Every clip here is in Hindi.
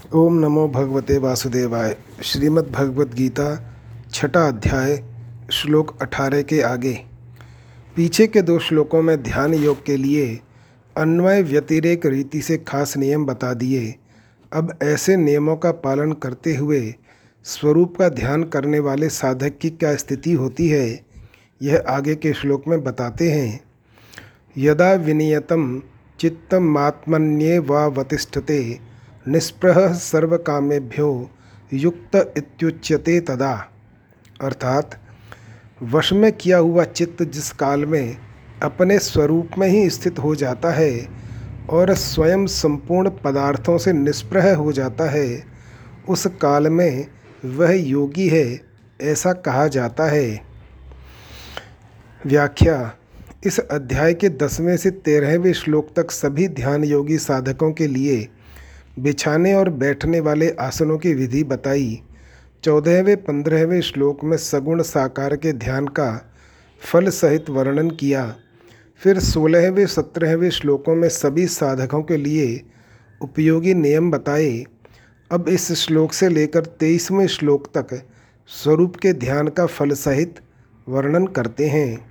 ओम नमो भगवते वासुदेवाय। श्रीमद् भगवत गीता, छठा अध्याय, श्लोक अठारह के आगे। पीछे के दो श्लोकों में ध्यान योग के लिए अन्वय व्यतिरेक रीति से खास नियम बता दिए। अब ऐसे नियमों का पालन करते हुए स्वरूप का ध्यान करने वाले साधक की क्या स्थिति होती है, यह आगे के श्लोक में बताते हैं। यदा विनियतम चित्तमात्मन्ये वावतिष्ठते निष्प्रह सर्वकामेभ्यो युक्त इत्युच्यते तदा। अर्थात, वश में किया हुआ चित्त जिस काल में अपने स्वरूप में ही स्थित हो जाता है और स्वयं संपूर्ण पदार्थों से निष्प्रह हो जाता है, उस काल में वह योगी है, ऐसा कहा जाता है। व्याख्या, इस अध्याय के दसवें से तेरहवें श्लोक तक सभी ध्यान योगी साधकों के लिए बिछाने और बैठने वाले आसनों की विधि बताई। चौदहवें, पंद्रहवें श्लोक में सगुण साकार के ध्यान का फल सहित वर्णन किया। फिर सोलहवें, सत्रहवें श्लोकों में सभी साधकों के लिए उपयोगी नियम बताए। अब इस श्लोक से लेकर तेईसवें श्लोक तक स्वरूप के ध्यान का फल सहित वर्णन करते हैं।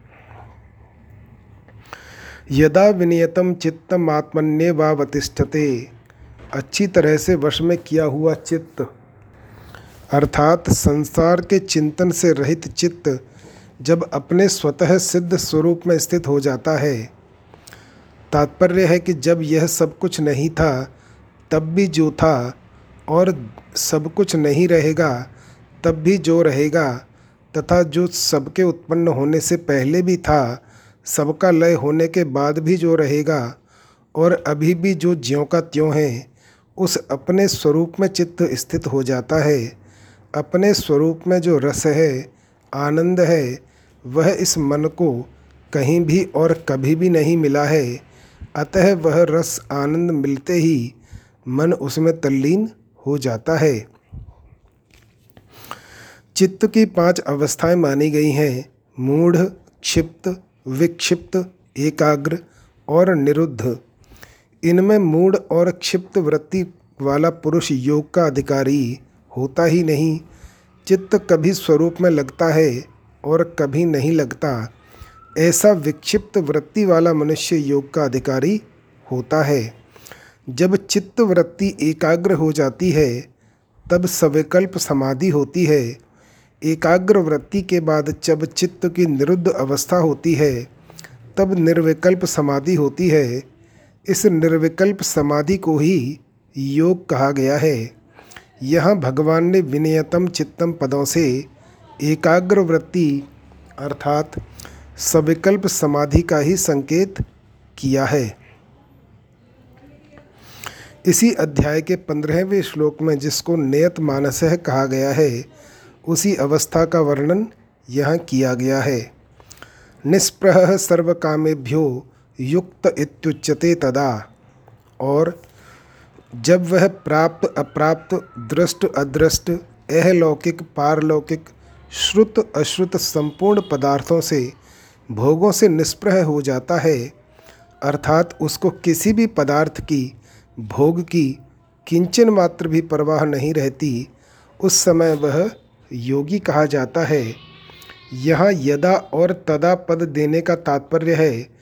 यदा विनियतम चित्तमात्मन्य वावतिष्ठते अच्छी तरह से वश में किया हुआ चित्त, अर्थात संसार के चिंतन से रहित चित्त, जब अपने स्वतः सिद्ध स्वरूप में स्थित हो जाता है। तात्पर्य है कि जब यह सब कुछ नहीं था, तब भी जो था और सब कुछ नहीं रहेगा, तब भी जो रहेगा, तथा जो सबके उत्पन्न होने से पहले भी था, सबका लय होने के बाद भी जो रहेगा, और अभी भी जो ज्यों का त्यों है उस अपने स्वरूप में चित्त स्थित हो जाता है। अपने स्वरूप में जो रस है, आनंद है, वह इस मन को कहीं भी और कभी भी नहीं मिला है। अतः वह रस, आनंद मिलते ही मन उसमें तल्लीन हो जाता है। चित्त की पाँच अवस्थाएँ मानी गई हैं। मूढ़, क्षिप्त, विक्षिप्त, एकाग्र और निरुद्ध। इनमें मूढ़ और क्षिप्त वृत्ति वाला पुरुष योग का अधिकारी होता ही नहीं। चित्त कभी स्वरूप में लगता है और कभी नहीं लगता। ऐसा विक्षिप्त वृत्ति वाला मनुष्य योग का अधिकारी होता है। जब चित्त वृत्ति एकाग्र हो जाती है, तब सविकल्प समाधि होती है। एकाग्र वृत्ति के बाद जब चित्त की निरुद्ध अवस्था होती है, तब निर्विकल्प समाधि होती है। इस निर्विकल्प समाधि को ही योग कहा गया है। यहाँ भगवान ने विनयतम चित्तम पदों से एकाग्र वृत्ति अर्थात सविकल्प समाधि का ही संकेत किया है। इसी अध्याय के पंद्रहवें श्लोक में जिसको नियत मानस कहा गया है, उसी अवस्था का वर्णन यहाँ किया गया है। निष्प्रह सर्व कामेभ्यो युक्त इत्युच्यते तदा। और जब वह प्राप्त अप्राप्त, दृष्ट अदृष्ट अहलौकिक पारलौकिक, श्रुत अश्रुत संपूर्ण पदार्थों से, भोगों से निष्प्रह हो जाता है, अर्थात उसको किसी भी पदार्थ की, भोग की किंचन मात्र भी परवाह नहीं रहती, उस समय वह योगी कहा जाता है, यहाँ यदा और तदा पद देने का तात्पर्य है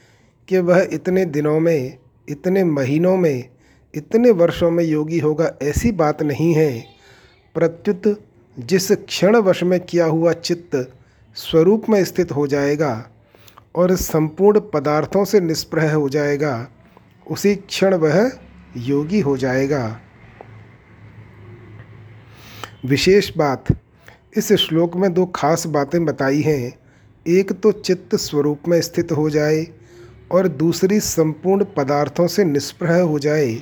कि वह इतने दिनों में, इतने महीनों में, इतने वर्षों में योगी होगा ऐसी बात नहीं है। प्रत्युत जिस क्षण वश में किया हुआ चित्त स्वरूप में स्थित हो जाएगा और संपूर्ण पदार्थों से निष्प्रह हो जाएगा, उसी क्षण वह योगी हो जाएगा। विशेष बात, इस श्लोक में दो खास बातें बताई हैं। एक तो चित्त स्वरूप में स्थित हो जाए और दूसरी संपूर्ण पदार्थों से निष्प्रह हो जाए।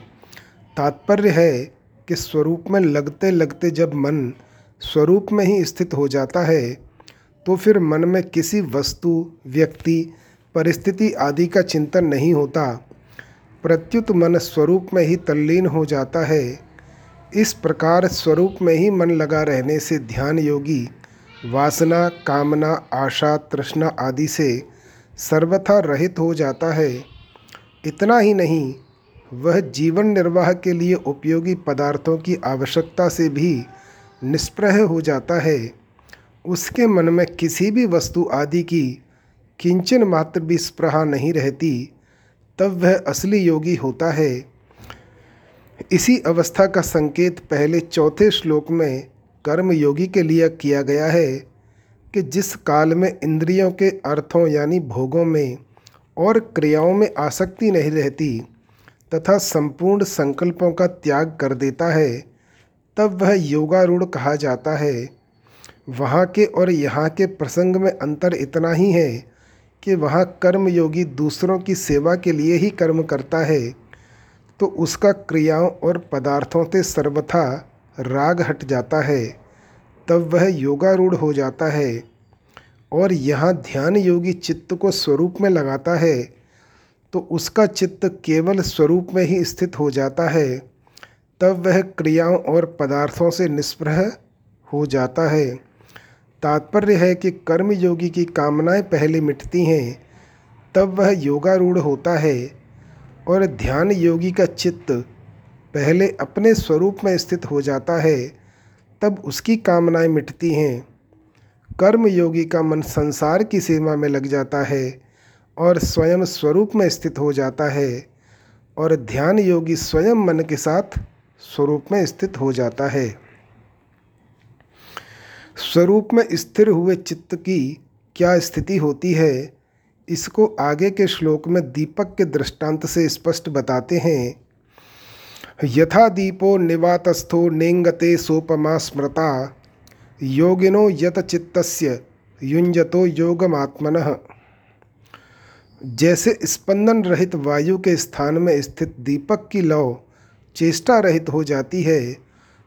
तात्पर्य है कि स्वरूप में लगते लगते जब मन स्वरूप में ही स्थित हो जाता है तो फिर मन में किसी वस्तु, व्यक्ति, परिस्थिति आदि का चिंतन नहीं होता। प्रत्युत मन स्वरूप में ही तल्लीन हो जाता है। इस प्रकार स्वरूप में ही मन लगा रहने से ध्यान योगी, वासना, कामना, आशा, तृष्णा आदि से सर्वथा रहित हो जाता है। इतना ही नहीं, वह जीवन निर्वाह के लिए उपयोगी पदार्थों की आवश्यकता से भी निष्प्रह हो जाता है। उसके मन में किसी भी वस्तु आदि की किंचन मात्र भी स्प्रहा नहीं रहती, तब वह असली योगी होता है। इसी अवस्था का संकेत पहले चौथे श्लोक में कर्म योगी के लिए किया गया है। कि जिस काल में इंद्रियों के अर्थों यानी भोगों में और क्रियाओं में आसक्ति नहीं रहती तथा संपूर्ण संकल्पों का त्याग कर देता है, तब वह योगारूढ़ कहा जाता है। वहाँ के और यहाँ के प्रसंग में अंतर इतना ही है कि वहाँ कर्मयोगी दूसरों की सेवा के लिए ही कर्म करता है तो उसका क्रियाओं और पदार्थों से सर्वथा राग हट जाता है। तब वह योगारूढ़ हो जाता है और यहाँ ध्यान योगी चित्त को स्वरूप में लगाता है तो उसका चित्त केवल स्वरूप में ही स्थित हो जाता है। तब वह क्रियाओं और पदार्थों से निष्प्रह हो जाता है। तात्पर्य है कि कर्म योगी की कामनाएँ पहले मिटती हैं, तब वह योगारूढ़ होता है और ध्यान योगी का चित्त पहले अपने स्वरूप में स्थित हो जाता है। तब उसकी कामनाएँ मिटती हैं। कर्म योगी का मन संसार की सीमा में लग जाता है और स्वयं स्वरूप में स्थित हो जाता है और ध्यान योगी स्वयं मन के साथ स्वरूप में स्थित हो जाता है। स्वरूप में स्थिर हुए चित्त की क्या स्थिति होती है, इसको आगे के श्लोक में दीपक के दृष्टांत से स्पष्ट बताते हैं। यथा दीपो निवातस्थो नेंगते सोपमा स्मृता। योगिनो यत चित्तस्य युंजतो योगमात्मन। जैसे स्पंदन रहित वायु के स्थान में स्थित दीपक की लौ चेष्टा रहित हो जाती है,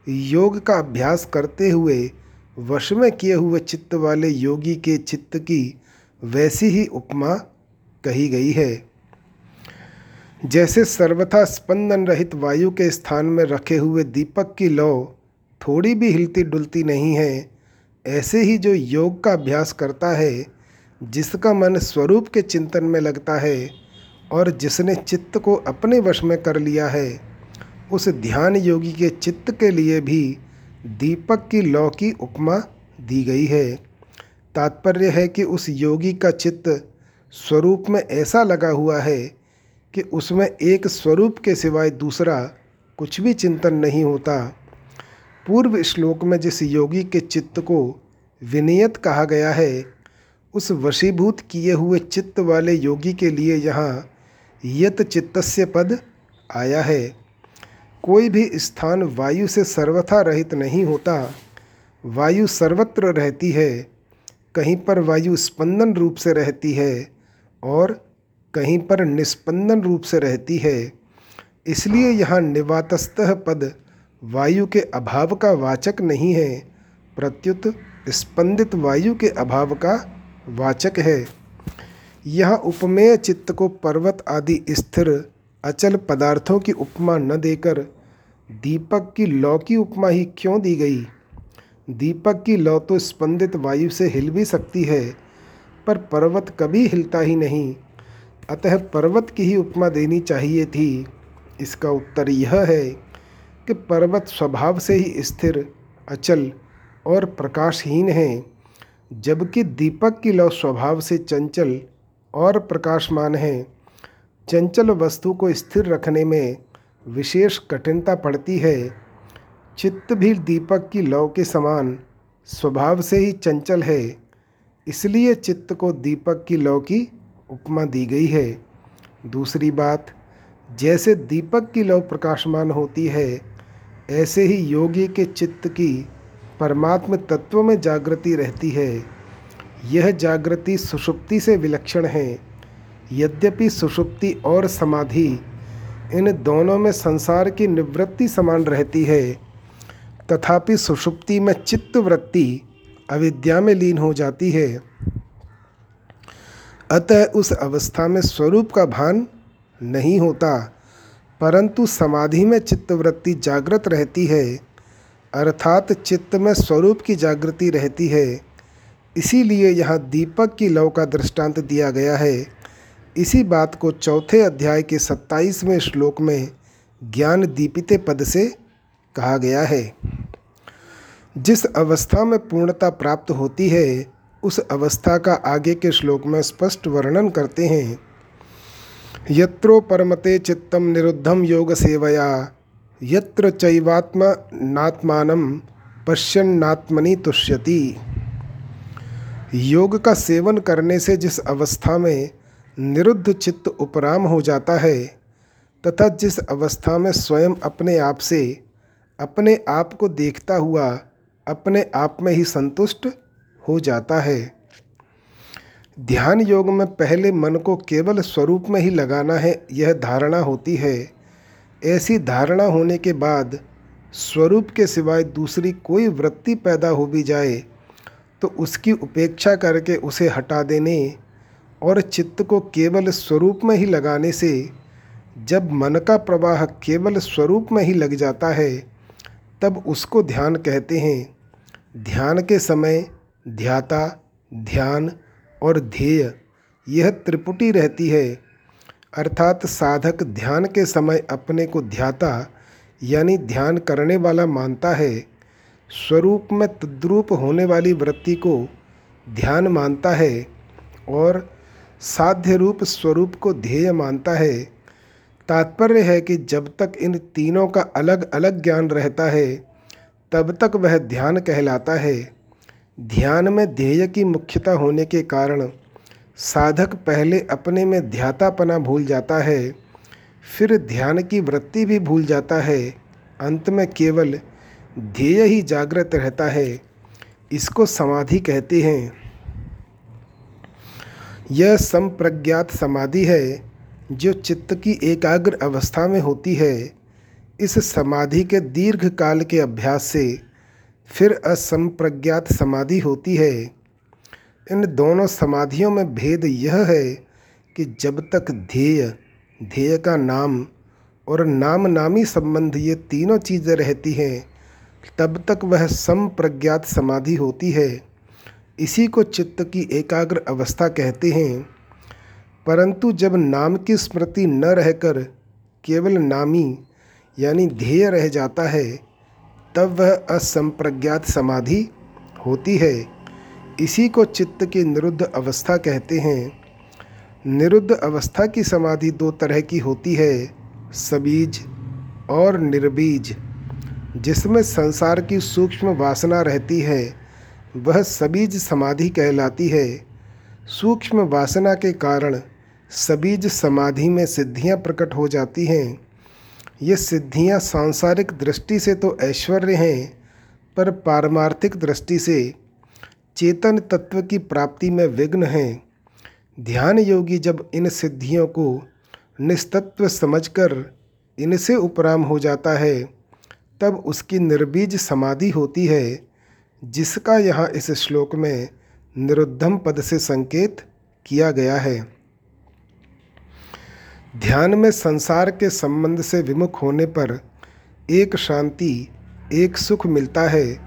योग का अभ्यास करते हुए वश में किए हुए चित्त वाले योगी के चित्त की वैसी ही उपमा कही गई है। जैसे सर्वथा स्पंदन रहित वायु के स्थान में रखे हुए दीपक की लौ थोड़ी भी हिलती डुलती नहीं है, ऐसे ही जो योग का अभ्यास करता है, जिसका मन स्वरूप के चिंतन में लगता है और जिसने चित्त को अपने वश में कर लिया है, उस ध्यान योगी के चित्त के लिए भी दीपक की लौ की उपमा दी गई है। तात्पर्य है कि उस योगी का चित्त स्वरूप में ऐसा लगा हुआ है कि उसमें एक स्वरूप के सिवाय दूसरा कुछ भी चिंतन नहीं होता। पूर्व श्लोक में जिस योगी के चित्त को विनियत कहा गया है, उस वशीभूत किए हुए चित्त वाले योगी के लिए यहाँ यत चित्तस्य पद आया है। कोई भी स्थान वायु से सर्वथा रहित नहीं होता। वायु सर्वत्र रहती है। कहीं पर वायु स्पंदन रूप से रहती है और कहीं पर निस्पंदन रूप से रहती है। इसलिए यहाँ निवातस्तः पद वायु के अभाव का वाचक नहीं है। प्रत्युत स्पंदित वायु के अभाव का वाचक है। यह उपमेय चित्त को पर्वत आदि स्थिर अचल पदार्थों की उपमा न देकर दीपक की लौ की उपमा ही क्यों दी गई? दीपक की लौ तो स्पंदित वायु से हिल भी सकती है, पर पर्वत कभी हिलता ही नहीं। अतः पर्वत की ही उपमा देनी चाहिए थी। इसका उत्तर यह है कि पर्वत स्वभाव से ही स्थिर, अचल और प्रकाशहीन है, जबकि दीपक की लौ स्वभाव से चंचल और प्रकाशमान है। चंचल वस्तु को स्थिर रखने में विशेष कठिनता पड़ती है। चित्त भी दीपक की लौ के समान स्वभाव से ही चंचल है, इसलिए चित्त को दीपक की लौ की उपमा दी गई है। दूसरी बात, जैसे दीपक की लौ प्रकाशमान होती है, ऐसे ही योगी के चित्त की परमात्म तत्व में जागृति रहती है। यह जागृति सुषुप्ति से विलक्षण है। यद्यपि सुषुप्ति और समाधि इन दोनों में संसार की निवृत्ति समान रहती है, तथापि सुषुप्ति में चित्त वृत्ति अविद्या में लीन हो जाती है। अतः उस अवस्था में स्वरूप का भान नहीं होता, परंतु समाधि में चित्तवृत्ति जागृत रहती है, अर्थात चित्त में स्वरूप की जागृति रहती है। इसीलिए यहाँ दीपक की लव का दृष्टांत दिया गया है। इसी बात को चौथे अध्याय के सत्ताईसवें श्लोक में ज्ञान दीपिते पद से कहा गया है। जिस अवस्था में पूर्णता प्राप्त होती है उस अवस्था का आगे के श्लोक में स्पष्ट वर्णन करते हैं। यत्रो परमते चित्तम निरुद्धम योग सेवया, यत्र चैवात्म नात्मानम पश्यन्नात्मनि तुष्यति। योग का सेवन करने से जिस अवस्था में निरुद्ध चित्त उपराम हो जाता है, तथा जिस अवस्था में स्वयं अपने आप से, अपने आप को देखता हुआ, अपने आप में ही संतुष्ट हो जाता है। ध्यान योग में पहले मन को केवल स्वरूप में ही लगाना है, यह धारणा होती है। ऐसी धारणा होने के बाद स्वरूप के सिवाय दूसरी कोई वृत्ति पैदा हो भी जाए तो उसकी उपेक्षा करके उसे हटा देने और चित्त को केवल स्वरूप में ही लगाने से जब मन का प्रवाह केवल स्वरूप में ही लग जाता है, तब उसको ध्यान कहते हैं। ध्यान के समय ध्याता, ध्यान और ध्येय, यह त्रिपुटी रहती है। अर्थात साधक ध्यान के समय अपने को ध्याता, यानी ध्यान करने वाला मानता है। स्वरूप में तद्रूप होने वाली वृत्ति को ध्यान मानता है और साध्य रूप स्वरूप को ध्येय मानता है। तात्पर्य है कि जब तक इन तीनों का अलग अलग ज्ञान रहता है, तब तक वह ध्यान कहलाता है। ध्यान में ध्येय की मुख्यता होने के कारण साधक पहले अपने में ध्यातापना भूल जाता है, फिर ध्यान की वृत्ति भी भूल जाता है। अंत में केवल ध्येय ही जागृत रहता है। इसको समाधि कहते हैं। यह संप्रज्ञात समाधि है, जो चित्त की एकाग्र अवस्था में होती है। इस समाधि के दीर्घ काल के अभ्यास से फिर असंप्रज्ञात समाधि होती है। इन दोनों समाधियों में भेद यह है कि जब तक ध्येय ध्येय का नाम और नाम नामी संबंध ये तीनों चीज़ें रहती हैं, तब तक वह संप्रज्ञात समाधि होती है। इसी को चित्त की एकाग्र अवस्था कहते हैं। परंतु जब नाम की स्मृति न रहकर केवल नामी, यानी ध्येय रह जाता है तब वह असंप्रज्ञात समाधि होती है। इसी को चित्त की निरुद्ध अवस्था कहते हैं। निरुद्ध अवस्था की समाधि दो तरह की होती है, सबीज और निर्बीज। जिसमें संसार की सूक्ष्म वासना रहती है, वह सबीज समाधि कहलाती है। सूक्ष्म वासना के कारण सबीज समाधि में सिद्धियाँ प्रकट हो जाती हैं। ये सिद्धियाँ सांसारिक दृष्टि से तो ऐश्वर्य हैं, पर पारमार्थिक दृष्टि से चेतन तत्व की प्राप्ति में विघ्न हैं। ध्यान योगी जब इन सिद्धियों को निस्तत्व समझकर इनसे उपराम हो जाता है, तब उसकी निर्बीज समाधि होती है, जिसका यहाँ इस श्लोक में निरुद्धम पद से संकेत किया गया है। ध्यान में संसार के संबंध से विमुख होने पर एक शांति, एक सुख मिलता है,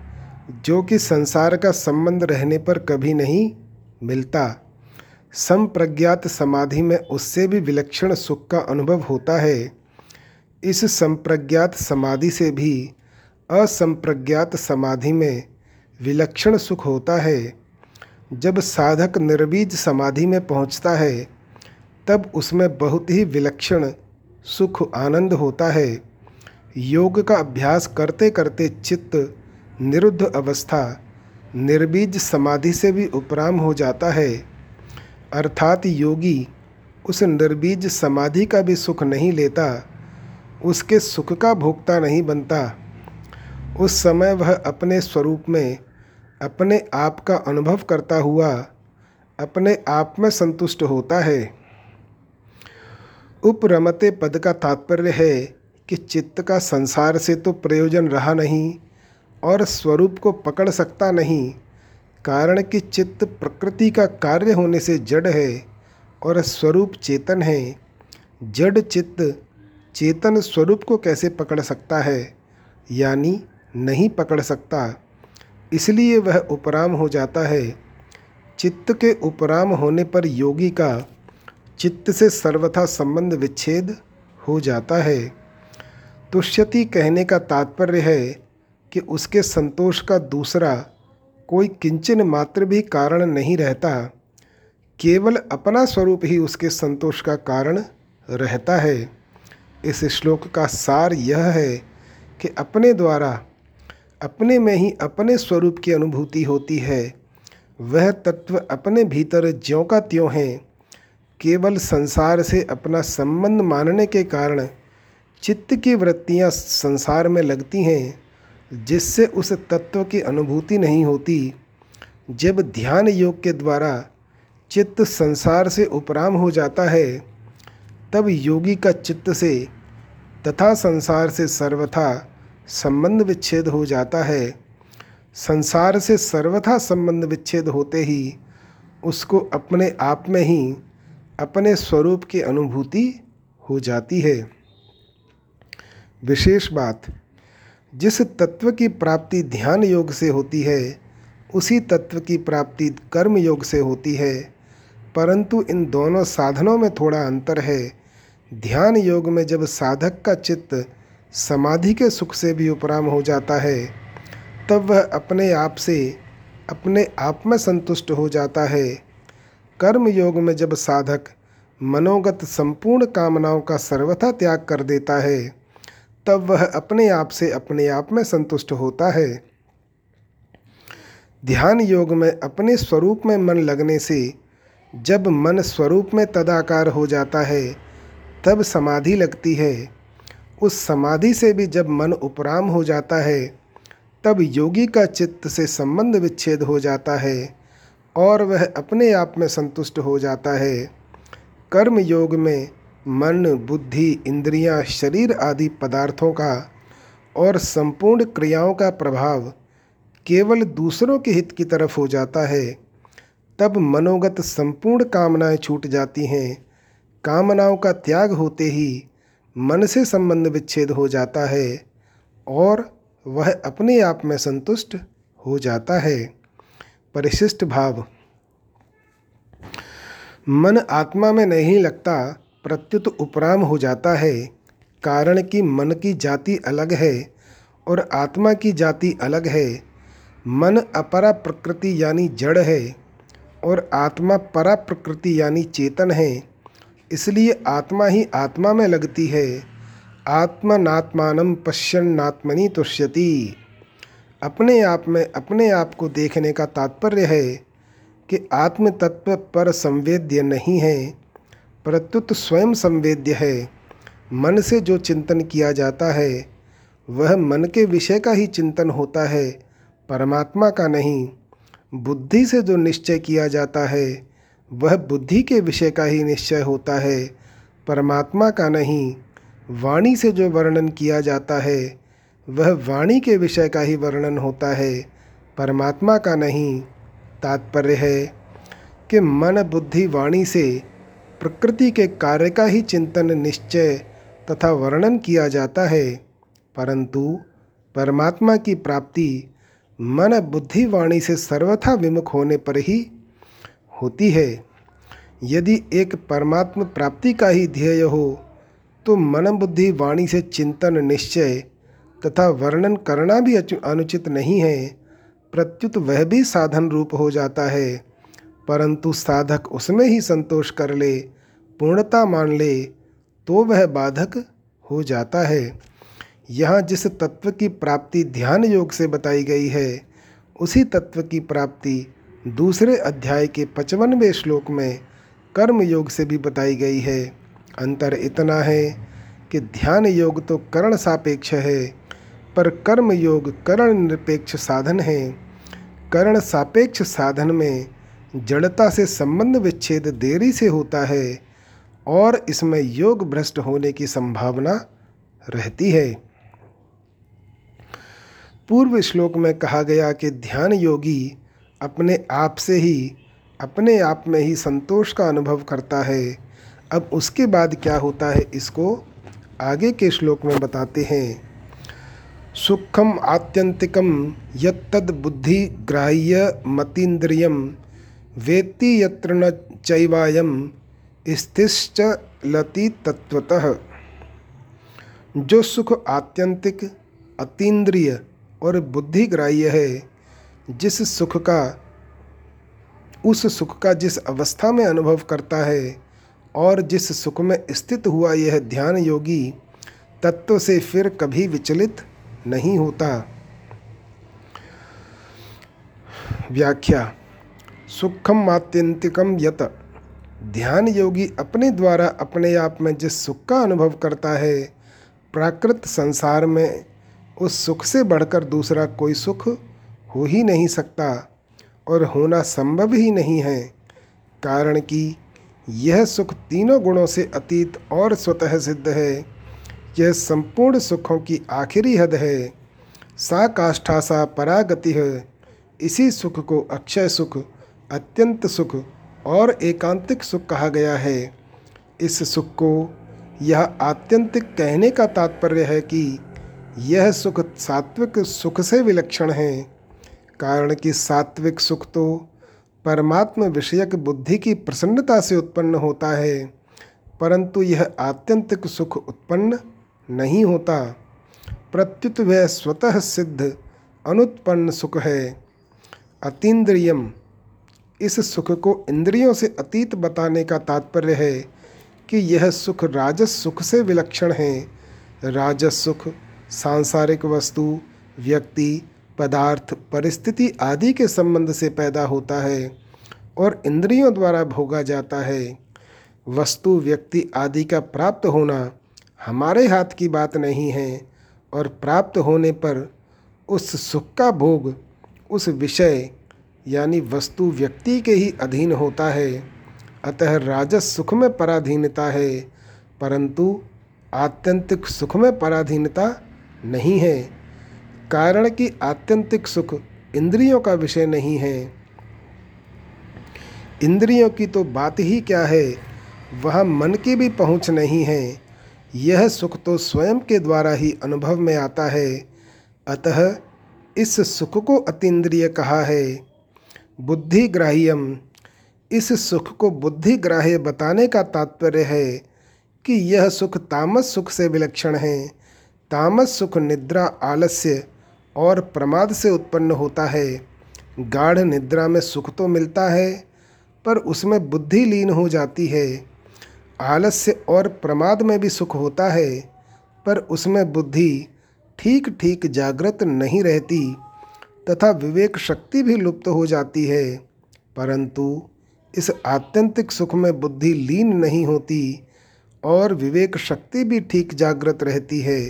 जो कि संसार का संबंध रहने पर कभी नहीं मिलता। संप्रज्ञात समाधि में उससे भी विलक्षण सुख का अनुभव होता है। इस संप्रज्ञात समाधि से भी असंप्रज्ञात समाधि में विलक्षण सुख होता है। जब साधक निर्बीज समाधि में पहुँचता है तब उसमें बहुत ही विलक्षण सुख आनंद होता है। योग का अभ्यास करते करते चित्त निरुद्ध अवस्था, निर्बीज समाधि से भी उपराम हो जाता है। अर्थात योगी उस निर्बीज समाधि का भी सुख नहीं लेता, उसके सुख का भोक्ता नहीं बनता। उस समय वह अपने स्वरूप में अपने आप का अनुभव करता हुआ अपने आप में संतुष्ट होता है। उपरमते पद का तात्पर्य है कि चित्त का संसार से तो प्रयोजन रहा नहीं और स्वरूप को पकड़ सकता नहीं, कारण कि चित्त प्रकृति का कार्य होने से जड़ है और स्वरूप चेतन है। जड़ चित्त चेतन स्वरूप को कैसे पकड़ सकता है? यानी नहीं पकड़ सकता। इसलिए वह उपराम हो जाता है। चित्त के उपराम होने पर योगी का चित्त से सर्वथा संबंध विच्छेद हो जाता है। तुष्यति कहने का तात्पर्य है कि उसके संतोष का दूसरा कोई किंचन मात्र भी कारण नहीं रहता। केवल अपना स्वरूप ही उसके संतोष का कारण रहता है। इस श्लोक का सार यह है कि अपने द्वारा, अपने में ही अपने स्वरूप की अनुभूति होती है। वह तत्व अपने भीतर ज्यों का त्यों है। केवल संसार से अपना संबंध मानने के कारण चित्त की वृत्तियाँ संसार में लगती हैं, जिससे उस तत्व की अनुभूति नहीं होती। जब ध्यान योग के द्वारा चित्त संसार से उपराम हो जाता है, तब योगी का चित्त से तथा संसार से सर्वथा संबंध विच्छेद हो जाता है। संसार से सर्वथा संबंध विच्छेद होते ही उसको अपने आप में ही अपने स्वरूप की अनुभूति हो जाती है। विशेष बात, जिस तत्व की प्राप्ति ध्यान योग से होती है, उसी तत्व की प्राप्ति कर्म योग से होती है। परंतु इन दोनों साधनों में थोड़ा अंतर है। ध्यान योग में जब साधक का चित्त समाधि के सुख से भी उपराम हो जाता है, तब वह अपने आप से अपने आप में संतुष्ट हो जाता है। कर्म योग में जब साधक मनोगत संपूर्ण कामनाओं का सर्वथा त्याग कर देता है, तब वह अपने आप से अपने आप में संतुष्ट होता है। ध्यान योग में अपने स्वरूप में मन लगने से जब मन स्वरूप में तदाकार हो जाता है, तब समाधि लगती है। उस समाधि से भी जब मन उपराम हो जाता है, तब योगी का चित्त से संबंध विच्छेद हो जाता है। और वह अपने आप में संतुष्ट हो जाता है। कर्म योग में मन बुद्धि इंद्रियाँ, शरीर आदि पदार्थों का और संपूर्ण क्रियाओं का प्रभाव केवल दूसरों के हित की तरफ़ हो जाता है। तब मनोगत संपूर्ण कामनाएँ छूट जाती हैं। कामनाओं का त्याग होते ही मन से संबंध विच्छेद हो जाता है और वह अपने आप में संतुष्ट हो जाता है। परिशिष्ट भाव। मन आत्मा में नहीं लगता, प्रत्युत उपराम हो जाता है। कारण कि मन की जाति अलग है और आत्मा की जाति अलग है। मन अपरा प्रकृति यानी जड़ है और आत्मा परा प्रकृति यानी चेतन है। इसलिए आत्मा ही आत्मा में लगती है। आत्मनात्मान पश्यन्नात्मनि तुष्यति। अपने आप में, अपने आप को देखने का तात्पर्य है कि आत्म तत्व पर संवेद्य नहीं है, प्रत्युत स्वयं संवेद्य है। मन से जो चिंतन किया जाता है, वह मन के विषय का ही चिंतन होता है, परमात्मा का नहीं। बुद्धि से जो निश्चय किया जाता है, वह बुद्धि के विषय का ही निश्चय होता है, परमात्मा का नहीं। वाणी से जो वर्णन किया जाता है वह वाणी के विषय का ही वर्णन होता है। परमात्मा का नहीं, तात्पर्य है कि मन बुद्धि वाणी से प्रकृति के कार्य का ही चिंतन निश्चय तथा वर्णन किया जाता है। परंतु परमात्मा की प्राप्ति मन बुद्धि वाणी से सर्वथा विमुख होने पर ही होती है। यदि एक परमात्म प्राप्ति का ही ध्येय हो तो मन बुद्धि वाणी से चिंतन निश्चय तथा वर्णन करना भी अनुचित नहीं है। प्रत्युत वह भी साधन रूप हो जाता है। परंतु साधक उसमें ही संतोष कर ले, पूर्णता मान ले तो वह बाधक हो जाता है। यहाँ जिस तत्व की प्राप्ति ध्यान योग से बताई गई है, उसी तत्व की प्राप्ति दूसरे अध्याय के पचपनवें श्लोक में कर्म योग से भी बताई गई है। अंतर इतना है कि ध्यान योग तो करण सापेक्ष है। पर कर्म योग करण निरपेक्ष साधन है। करण सापेक्ष साधन में जड़ता से संबंध विच्छेद देरी से होता है और इसमें योग भ्रष्ट होने की संभावना रहती है। पूर्व श्लोक में कहा गया कि ध्यान योगी अपने आप से ही, अपने आप में ही संतोष का अनुभव करता है। अब उसके बाद क्या होता है, इसको आगे के श्लोक में बताते हैं। बुद्धि ग्राह्य मतीन्द्रियम वेत्ति यत्र न चैवायम स्थिश्चलति तत्वतः जो सुख आत्यंतिक, अतीन्द्रिय और बुद्धिग्राह्य है, जिस सुख का, उस सुख का जिस अवस्था में अनुभव करता है, और जिस सुख में स्थित हुआ यह ध्यान योगी, तत्व से फिर कभी विचलित नहीं होता। व्याख्या, सुखम आत्यंतिकम यत। ध्यान योगी अपने द्वारा अपने आप में जिस सुख का अनुभव करता है, प्राकृत संसार में उस सुख से बढ़कर दूसरा कोई सुख हो ही नहीं सकता और होना संभव ही नहीं है। कारण कि यह सुख तीनों गुणों से अतीत और स्वतः सिद्ध है। यह संपूर्ण सुखों की आखिरी हद है। सा काष्ठा सा परागति है। इसी सुख को अक्षय सुख, अत्यंत सुख और एकांतिक सुख कहा गया है। इस सुख को यह आत्यंतिक कहने का तात्पर्य है कि यह सुख सात्विक सुख से विलक्षण है। कारण कि सात्विक सुख तो परमात्म विषयक बुद्धि की प्रसन्नता से उत्पन्न होता है, परंतु यह आत्यंतिक सुख उत्पन्न नहीं होता। प्रत्युत वह स्वतः सिद्ध, अनुत्पन्न सुख है। अतीन्द्रियम इस सुख को इंद्रियों से अतीत बताने का तात्पर्य है कि यह सुख राजस सुख से विलक्षण है। राजस सुख, सांसारिक वस्तु, व्यक्ति, पदार्थ, परिस्थिति आदि के संबंध से पैदा होता है और इंद्रियों द्वारा भोगा जाता है। वस्तु, व्यक्ति आदि का प्राप्त होना हमारे हाथ की बात नहीं है और प्राप्त होने पर उस सुख का भोग उस विषय यानी वस्तु व्यक्ति के ही अधीन होता है। अतः राजस सुख में पराधीनता है, परंतु आत्यंतिक सुख में पराधीनता नहीं है। कारण कि आत्यंतिक सुख इंद्रियों का विषय नहीं है। इंद्रियों की तो बात ही क्या है, वह मन की भी पहुँच नहीं है। यह सुख तो स्वयं के द्वारा ही अनुभव में आता है। अतः इस सुख को अतीन्द्रिय कहा है। बुद्धिग्राह्यम। इस सुख को बुद्धिग्राह्य बताने का तात्पर्य है कि यह सुख तामस सुख से विलक्षण है। तामस सुख निद्रा आलस्य और प्रमाद से उत्पन्न होता है। गाढ़ निद्रा में सुख तो मिलता है, पर उसमें बुद्धि लीन हो जाती है। आलस्य और प्रमाद में भी सुख होता है, पर उसमें बुद्धि ठीक ठीक जागृत नहीं रहती तथा विवेक शक्ति भी लुप्त हो जाती है। परंतु इस आत्यंतिक सुख में बुद्धि लीन नहीं होती और विवेक शक्ति भी ठीक जागृत रहती है,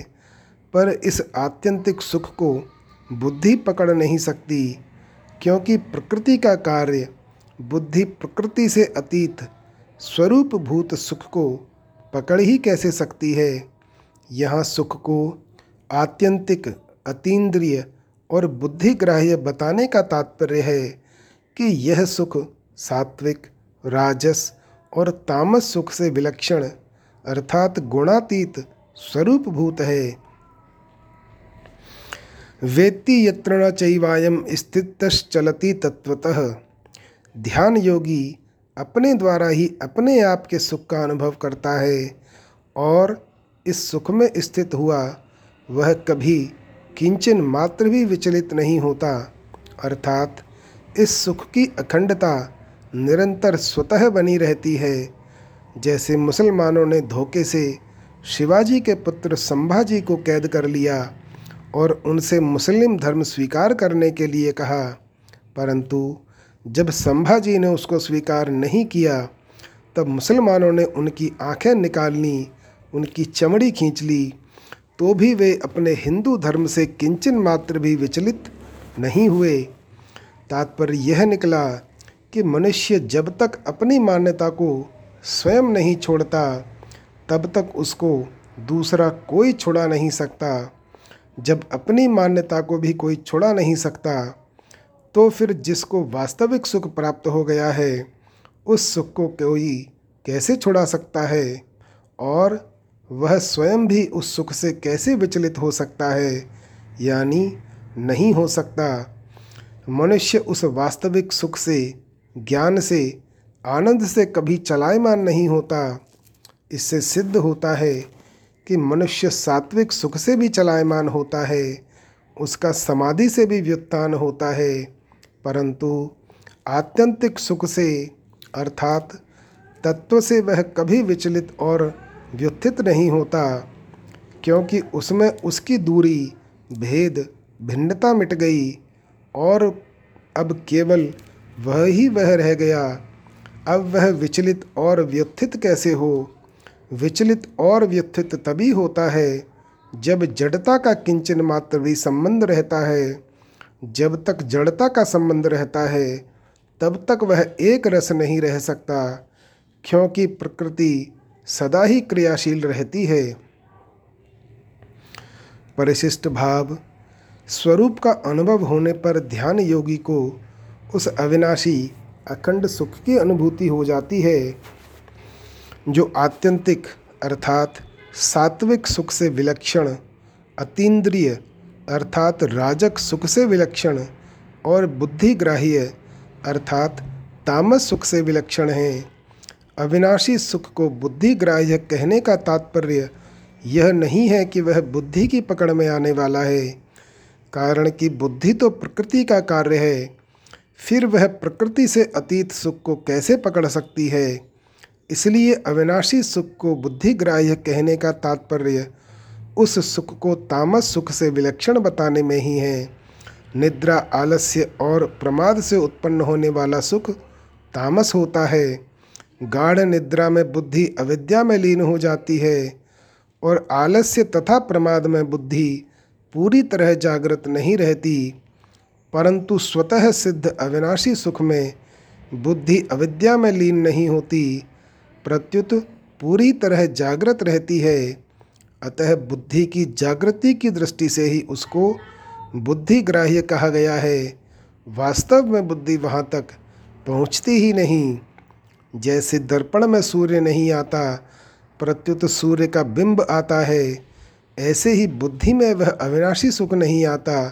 पर इस आत्यंतिक सुख को बुद्धि पकड़ नहीं सकती, क्योंकि प्रकृति का कार्य बुद्धि प्रकृति से अतीत स्वरूप भूत सुख को पकड़ ही कैसे सकती है? यहाँ सुख को आत्यंतिक, अतीन्द्रिय और बुद्धिग्राह्य बताने का तात्पर्य है कि यह सुख सात्विक, राजस और तामस सुख से विलक्षण, अर्थात गुणातीत स्वरूप भूत है। वेत्ति यत्र न चैवायम स्थितश्चलति तत्वतः ध्यान योगी अपने द्वारा ही अपने आप के सुख का अनुभव करता है और इस सुख में स्थित हुआ, वह कभी किंचन मात्र भी विचलित नहीं होता। अर्थात इस सुख की अखंडता निरंतर स्वतः बनी रहती है। जैसे मुसलमानों ने धोखे से शिवाजी के पुत्र संभाजी को कैद कर लिया और उनसे मुस्लिम धर्म स्वीकार करने के लिए कहा, परंतु जब संभाजी ने उसको स्वीकार नहीं किया, तब मुसलमानों ने उनकी आँखें निकाल ली उनकी चमड़ी खींच ली तो भी वे अपने हिंदू धर्म से किंचन मात्र भी विचलित नहीं हुए। तात्पर्य यह निकला कि मनुष्य जब तक अपनी मान्यता को स्वयं नहीं छोड़ता, तब तक उसको दूसरा कोई छुड़ा नहीं सकता। जब अपनी मान्यता को भी कोई छुड़ा नहीं सकता तो फिर जिसको वास्तविक सुख प्राप्त हो गया है, उस सुख को कोई कैसे छुड़ा सकता है? और वह स्वयं भी उस सुख से कैसे विचलित हो सकता है? यानी नहीं हो सकता। मनुष्य उस वास्तविक सुख से, ज्ञान से, आनंद से कभी चलायमान नहीं होता। इससे सिद्ध होता है कि मनुष्य सात्विक सुख से भी चलायमान होता है, उसका समाधि से भी व्युत्थान होता है। परंतु आत्यंतिक सुख से, अर्थात तत्व से वह कभी विचलित और व्युत्थित नहीं होता, क्योंकि उसमें उसकी दूरी, भेद, भिन्नता मिट गई और अब केवल वह ही वह रह गया। अब वह विचलित और व्युत्थित कैसे हो? विचलित और व्युत्थित तभी होता है जब जड़ता का किंचन मात्र भी संबंध रहता है। जब तक जड़ता का संबंध रहता है, तब तक वह एक रस नहीं रह सकता, क्योंकि प्रकृति सदा ही क्रियाशील रहती है। परिशिष्ट भाव, स्वरूप का अनुभव होने पर ध्यान योगी को उस अविनाशी, अखंड सुख की अनुभूति हो जाती है, जो आत्यंतिक, अर्थात सात्विक सुख से विलक्षण, अतीन्द्रिय अर्थात राजक सुख से विलक्षण और बुद्धिग्राह्य अर्थात तामस सुख से विलक्षण है। अविनाशी सुख को बुद्धिग्राह्य कहने का तात्पर्य यह नहीं है कि वह बुद्धि की पकड़ में आने वाला है, कारण कि बुद्धि तो प्रकृति का कार्य है। फिर वह प्रकृति से अतीत सुख को कैसे पकड़ सकती है? इसलिए अविनाशी सुख को बुद्धिग्राह्य कहने का तात्पर्य उस सुख को तामस सुख से विलक्षण बताने में ही है। निद्रा, आलस्य और प्रमाद से उत्पन्न होने वाला सुख तामस होता है। गाढ़ निद्रा में बुद्धि अविद्या में लीन हो जाती है और आलस्य तथा प्रमाद में बुद्धि पूरी तरह जागृत नहीं रहती। परंतु स्वतः सिद्ध अविनाशी सुख में बुद्धि अविद्या में लीन नहीं होती। प्रत्युत पूरी तरह जागृत रहती है। अतः बुद्धि की जागृति की दृष्टि से ही उसको बुद्धिग्राह्य कहा गया है। वास्तव में बुद्धि वहाँ तक पहुँचती ही नहीं। जैसे दर्पण में सूर्य नहीं आता, प्रत्युत सूर्य का बिंब आता है, ऐसे ही बुद्धि में वह अविनाशी सुख नहीं आता।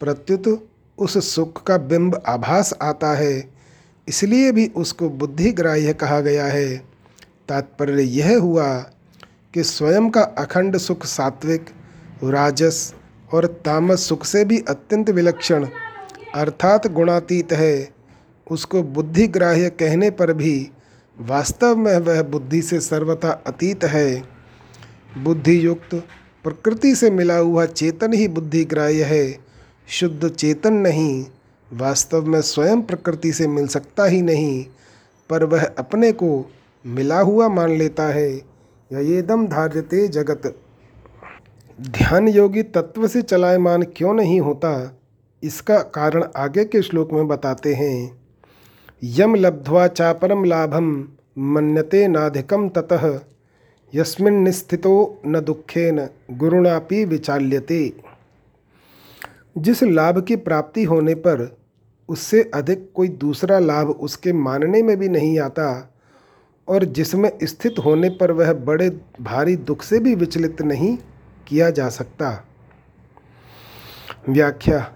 प्रत्युत उस सुख का बिंब आभास आता है, इसलिए भी उसको बुद्धिग्राह्य कहा गया है। तात्पर्य यह हुआ कि स्वयं का अखंड सुख सात्विक, राजस और तामस सुख से भी अत्यंत विलक्षण, अर्थात गुणातीत है। उसको बुद्धिग्राह्य कहने पर भी वास्तव में वह बुद्धि से सर्वथा अतीत है। बुद्धि युक्त प्रकृति से मिला हुआ चेतन ही बुद्धिग्राह्य है। शुद्ध चेतन नहीं, वास्तव में स्वयं प्रकृति से मिल सकता ही नहीं, पर वह अपने को मिला हुआ मान लेता है। येदम धार्यते जगत। ध्यान योगी तत्व से चलायमान क्यों नहीं होता? इसका कारण आगे के श्लोक में बताते हैं। यम लब्ध्वा चापरम लाभम, मन्यते नाधिकम ततः। यस्मिन्निस्थितो न दुखेन, गुरुणापि विचाल्यते। जिस लाभ की प्राप्ति होने पर, उससे अधिक कोई दूसरा लाभ उसके मानने में भी नहीं आता। और जिसमें स्थित होने पर वह बड़े भारी दुख से भी विचलित नहीं किया जा सकता। व्याख्या,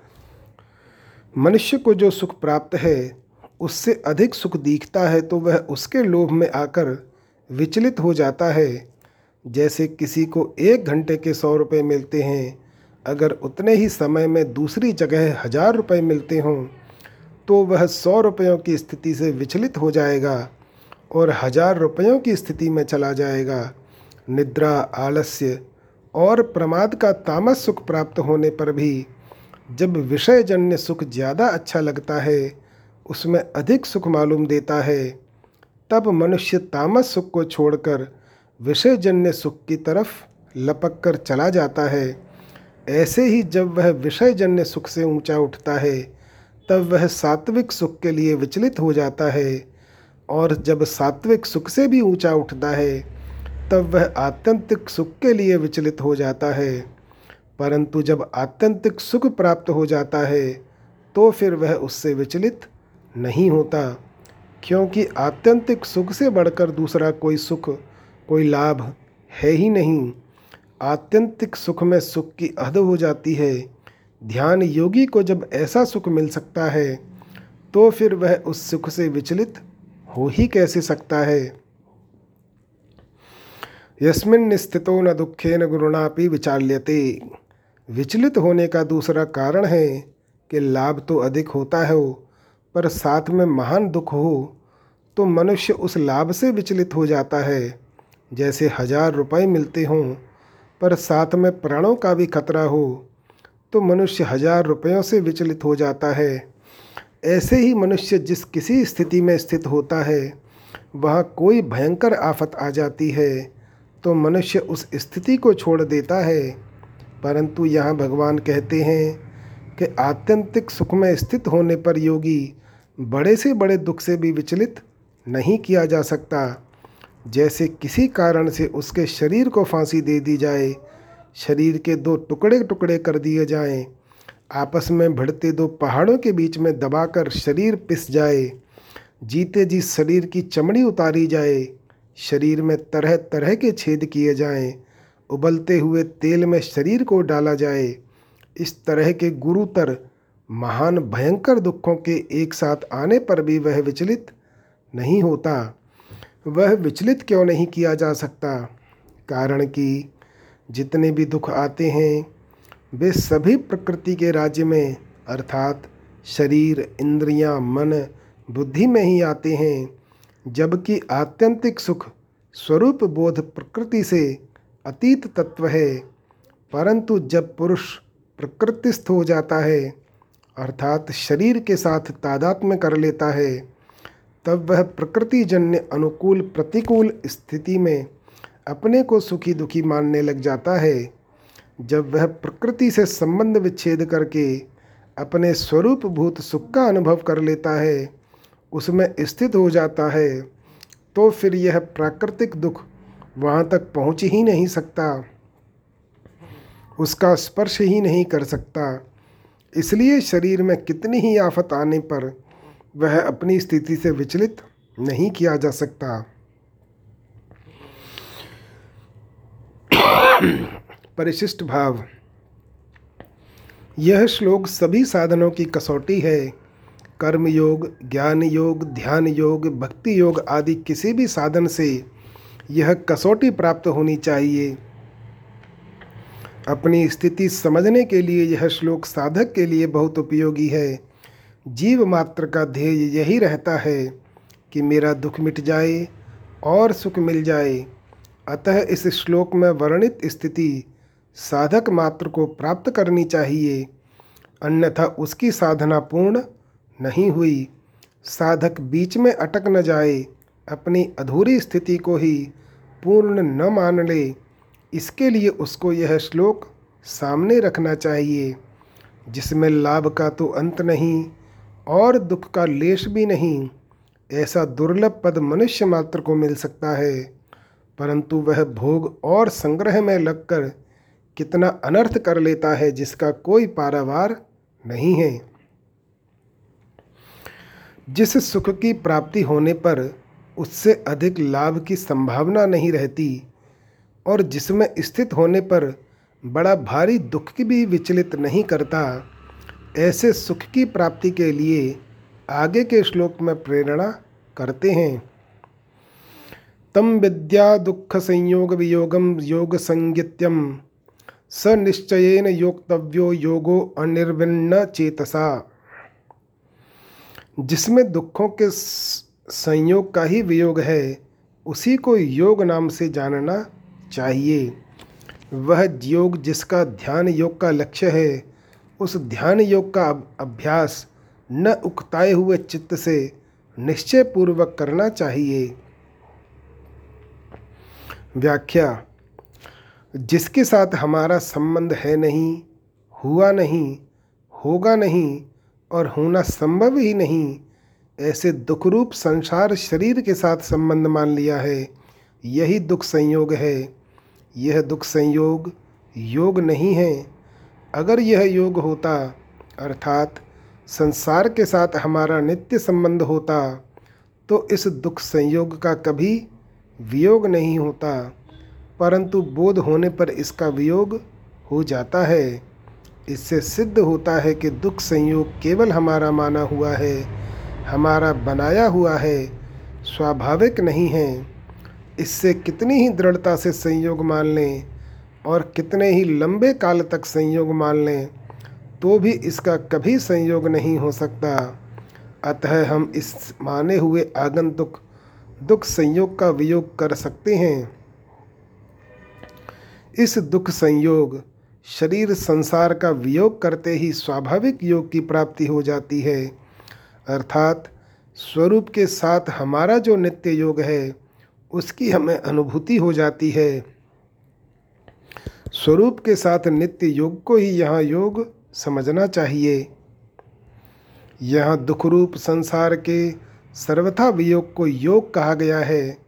मनुष्य को जो सुख प्राप्त है, उससे अधिक सुख दिखता है तो वह उसके लोभ में आकर विचलित हो जाता है। जैसे किसी को एक घंटे के सौ रुपये मिलते हैं, अगर उतने ही समय में दूसरी जगह हज़ार रुपये मिलते हों तो वह सौ रुपयों की स्थिति से विचलित हो जाएगा। और हज़ार रुपयों की स्थिति में चला जाएगा। निद्रा, आलस्य और प्रमाद का तामस सुख प्राप्त होने पर भी जब विषयजन्य सुख ज़्यादा अच्छा लगता है, उसमें अधिक सुख मालूम देता है, तब मनुष्य तामस सुख को छोड़कर विषयजन्य सुख की तरफ़ लपक कर चला जाता है। ऐसे ही जब वह विषयजन्य सुख से ऊँचा उठता है, तब वह सात्विक सुख के लिए विचलित हो जाता है। और जब सात्विक सुख से भी ऊँचा उठता है, तब वह आत्यंतिक सुख के लिए विचलित हो जाता है। परंतु जब आत्यंतिक सुख प्राप्त हो जाता है तो फिर वह उससे विचलित नहीं होता, क्योंकि आत्यंतिक सुख से बढ़कर दूसरा कोई सुख, कोई लाभ है ही नहीं। आत्यंतिक सुख में सुख की अध हो जाती है। ध्यान योगी को जब ऐसा सुख मिल सकता है तो फिर वह उस सुख से विचलित हो ही कैसे सकता है? यस्मिन स्थितो न दुखे न गुरुणापि विचाल्यते। विचलित होने का दूसरा कारण है कि लाभ तो अधिक होता है हो, पर साथ में महान दुख हो तो मनुष्य उस लाभ से विचलित हो जाता है। जैसे हज़ार रुपए मिलते हों, पर साथ में प्राणों का भी खतरा हो तो मनुष्य हज़ार रुपयों से विचलित हो जाता है। ऐसे ही मनुष्य जिस किसी स्थिति में स्थित होता है वहाँ कोई भयंकर आफत आ जाती है तो मनुष्य उस स्थिति को छोड़ देता है। परंतु यहाँ भगवान कहते हैं कि आत्यंतिक सुख में स्थित होने पर योगी बड़े से बड़े दुख से भी विचलित नहीं किया जा सकता। जैसे किसी कारण से उसके शरीर को फांसी दे दी जाए शरीर के दो टुकड़े टुकड़े कर दिए जाएँ, आपस में भिड़ते दो पहाड़ों के बीच में दबाकर शरीर पिस जाए जीते जी शरीर की चमड़ी उतारी जाए शरीर में तरह तरह के छेद किए जाएँ, उबलते हुए तेल में शरीर को डाला जाए। इस तरह के गुरुतर महान भयंकर दुखों के एक साथ आने पर भी वह विचलित नहीं होता। वह विचलित क्यों नहीं किया जा सकता? कारण कि जितने भी दुख आते हैं वे सभी प्रकृति के राज्य में अर्थात शरीर इंद्रियाँ, मन बुद्धि में ही आते हैं जबकि आत्यंतिक सुख स्वरूप बोध प्रकृति से अतीत तत्व है। परंतु जब पुरुष प्रकृतिस्थ हो जाता है अर्थात शरीर के साथ तादात्म्य कर लेता है तब वह प्रकृति जन्य अनुकूल प्रतिकूल स्थिति में अपने को सुखी दुखी मानने लग जाता है। जब वह प्रकृति से संबंध विच्छेद करके अपने स्वरूप भूत सुख का अनुभव कर लेता है, उसमें स्थित हो जाता है तो फिर यह प्राकृतिक दुख वहाँ तक पहुँच ही नहीं सकता। उसका स्पर्श ही नहीं कर सकता। इसलिए शरीर में कितनी ही आफत आने पर वह अपनी स्थिति से विचलित नहीं किया जा सकता। परिशिष्ट भाव। यह श्लोक सभी साधनों की कसौटी है। कर्म योग ज्ञान योग ध्यान योग भक्ति योग आदि किसी भी साधन से यह कसौटी प्राप्त होनी चाहिए। अपनी स्थिति समझने के लिए यह श्लोक साधक के लिए बहुत उपयोगी है। जीव मात्र का ध्येय यही रहता है कि मेरा दुख मिट जाए और सुख मिल जाए। अतः इस श्लोक में वर्णित स्थिति साधक मात्र को प्राप्त करनी चाहिए, अन्यथा उसकी साधना पूर्ण नहीं हुई। साधक बीच में अटक न जाए, अपनी अधूरी स्थिति को ही पूर्ण न मान ले। इसके लिए उसको यह श्लोक सामने रखना चाहिए, जिसमें लाभ का तो अंत नहीं और दुख का लेश भी नहीं। ऐसा दुर्लभ पद मनुष्य मात्र को मिल सकता है, परंतु वह भोग और संग्रह में लगकर कितना अनर्थ कर लेता है जिसका कोई पारावार नहीं है। जिस सुख की प्राप्ति होने पर उससे अधिक लाभ की संभावना नहीं रहती और जिसमें स्थित होने पर बड़ा भारी दुख की भी विचलित नहीं करता, ऐसे सुख की प्राप्ति के लिए आगे के श्लोक में प्रेरणा करते हैं। तम विद्या दुख संयोग वियोगम योग संगित्यम स निश्चयन योक्तव्यो योगो अनिर्विन्न चेतसा। जिसमें दुखों के संयोग का ही वियोग है, उसी को योग नाम से जानना चाहिए। वह योग जिसका ध्यान योग का लक्ष्य है, उस ध्यान योग का अभ्यास न उकताए हुए चित्त से निश्चय पूर्वक करना चाहिए। व्याख्या जिसके साथ हमारा संबंध है नहीं, हुआ नहीं, होगा नहीं और होना संभव ही नहीं, ऐसे दुखरूप संसार शरीर के साथ संबंध मान लिया है, यही दुख संयोग है। यह दुख संयोग योग नहीं है। अगर यह योग होता, अर्थात संसार के साथ हमारा नित्य संबंध होता तो इस दुख संयोग का कभी वियोग नहीं होता। परंतु बोध होने पर इसका वियोग हो जाता है। इससे सिद्ध होता है कि दुख संयोग केवल हमारा माना हुआ है, हमारा बनाया हुआ है, स्वाभाविक नहीं है। इससे कितनी ही दृढ़ता से संयोग मान लें और कितने ही लंबे काल तक संयोग मान लें तो भी इसका कभी संयोग नहीं हो सकता। अतः हम इस माने हुए आगंतुक दुख संयोग का वियोग कर सकते हैं। इस दुख संयोग, शरीर संसार का वियोग करते ही स्वाभाविक योग की प्राप्ति हो जाती है। अर्थात, स्वरूप के साथ हमारा जो नित्य योग है, उसकी हमें अनुभूति हो जाती है। स्वरूप के साथ नित्य योग को ही यहाँ योग समझना चाहिए। यहाँ दुख रूप संसार के सर्वथा वियोग को योग कहा गया है।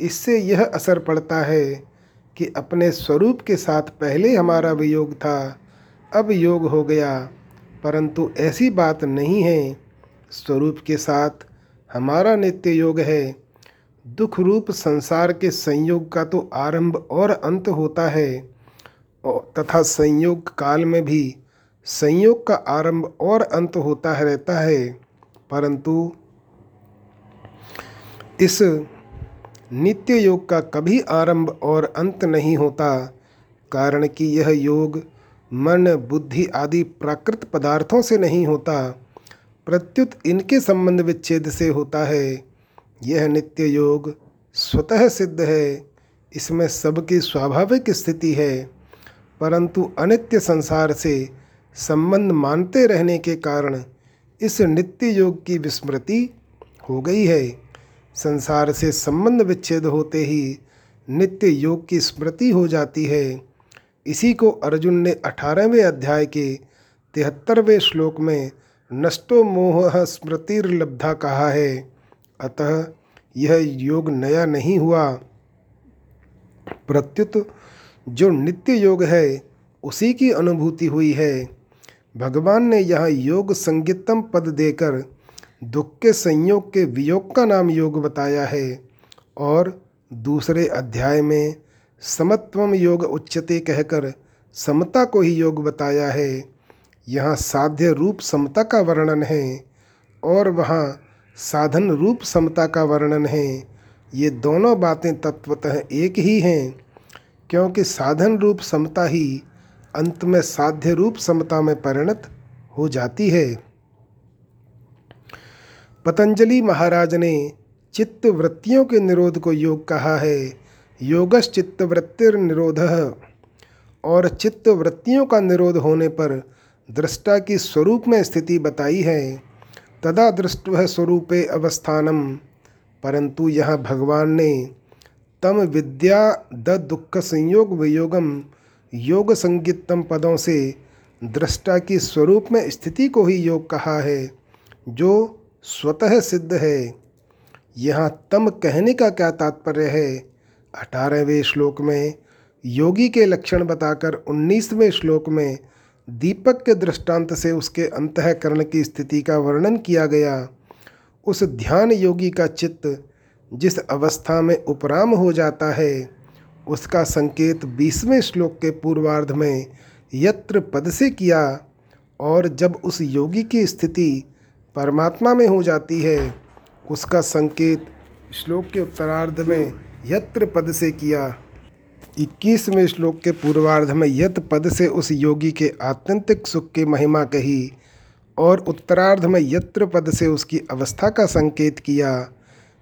इससे यह असर पड़ता है कि अपने स्वरूप के साथ पहले हमारा वियोग था, अब योग हो गया। परंतु ऐसी बात नहीं है। स्वरूप के साथ हमारा नित्य योग है। दुख रूप संसार के संयोग का तो आरंभ और अंत होता है। तथा संयोग काल में भी संयोग का आरंभ और अंत होता है रहता है। परंतु इस नित्य योग का कभी आरंभ और अंत नहीं होता, कारण कि यह योग मन, बुद्धि आदि प्राकृत पदार्थों से नहीं होता, प्रत्युत इनके संबंध विच्छेद से होता है। यह नित्य योग स्वतः सिद्ध है, इसमें सबकी स्वाभाविक स्थिति है, परंतु अनित्य संसार से संबंध मानते रहने के कारण इस नित्य योग की विस्मृति हो गई है। संसार से संबंध विच्छेद होते ही नित्य योग की स्मृति हो जाती है। इसी को अर्जुन ने अठारहवें अध्याय के तिहत्तरवें श्लोक में नष्टो मोह स्मृतिर्लब्धा कहा है। अतः यह योग नया नहीं हुआ। प्रत्युत जो नित्य योग है, उसी की अनुभूति हुई है। भगवान ने यह योग संगीतम पद देकर दुख के संयोग के वियोग का नाम योग बताया है। और दूसरे अध्याय में समत्वम योग उच्चते कहकर समता को ही योग बताया है। यहाँ साध्य रूप समता का वर्णन है और वहाँ साधन रूप समता का वर्णन है। ये दोनों बातें तत्वतः एक ही हैं, क्योंकि साधन रूप समता ही अंत में साध्य रूप समता में परिणत हो जाती है। पतंजलि महाराज ने चित्त वृत्तियों के निरोध को योग कहा है। योगश चित्त वृत्तिर निरोध और चित्त वृत्तियों का निरोध होने पर दृष्टा की स्वरूप में स्थिति बताई है। तदा दृष्ट स्वरूपे अवस्थानम। परंतु यह भगवान ने तम विद्या द दुख संयोग वियोगम योग संगीतम पदों से दृष्टा की स्वरूप में स्थिति को ही योग कहा है, जो स्वतः सिद्ध है। यहाँ तम कहने का क्या तात्पर्य है? अठारहवें श्लोक में योगी के लक्षण बताकर उन्नीसवें श्लोक में दीपक के दृष्टांत से उसके अंतकरण की स्थिति का वर्णन किया गया। उस ध्यान योगी का चित्त जिस अवस्था में उपराम हो जाता है, उसका संकेत बीसवें श्लोक के पूर्वार्ध में यत्र पद से किया और जब उस योगी की स्थिति परमात्मा में हो जाती है। उसका संकेत श्लोक के उत्तरार्ध में यत्र पद से किया। इक्कीसवें श्लोक के पूर्वार्ध में यत पद से उस योगी के आत्यंतिक सुख की महिमा कही और उत्तरार्ध में यत्र पद से उसकी अवस्था का संकेत किया।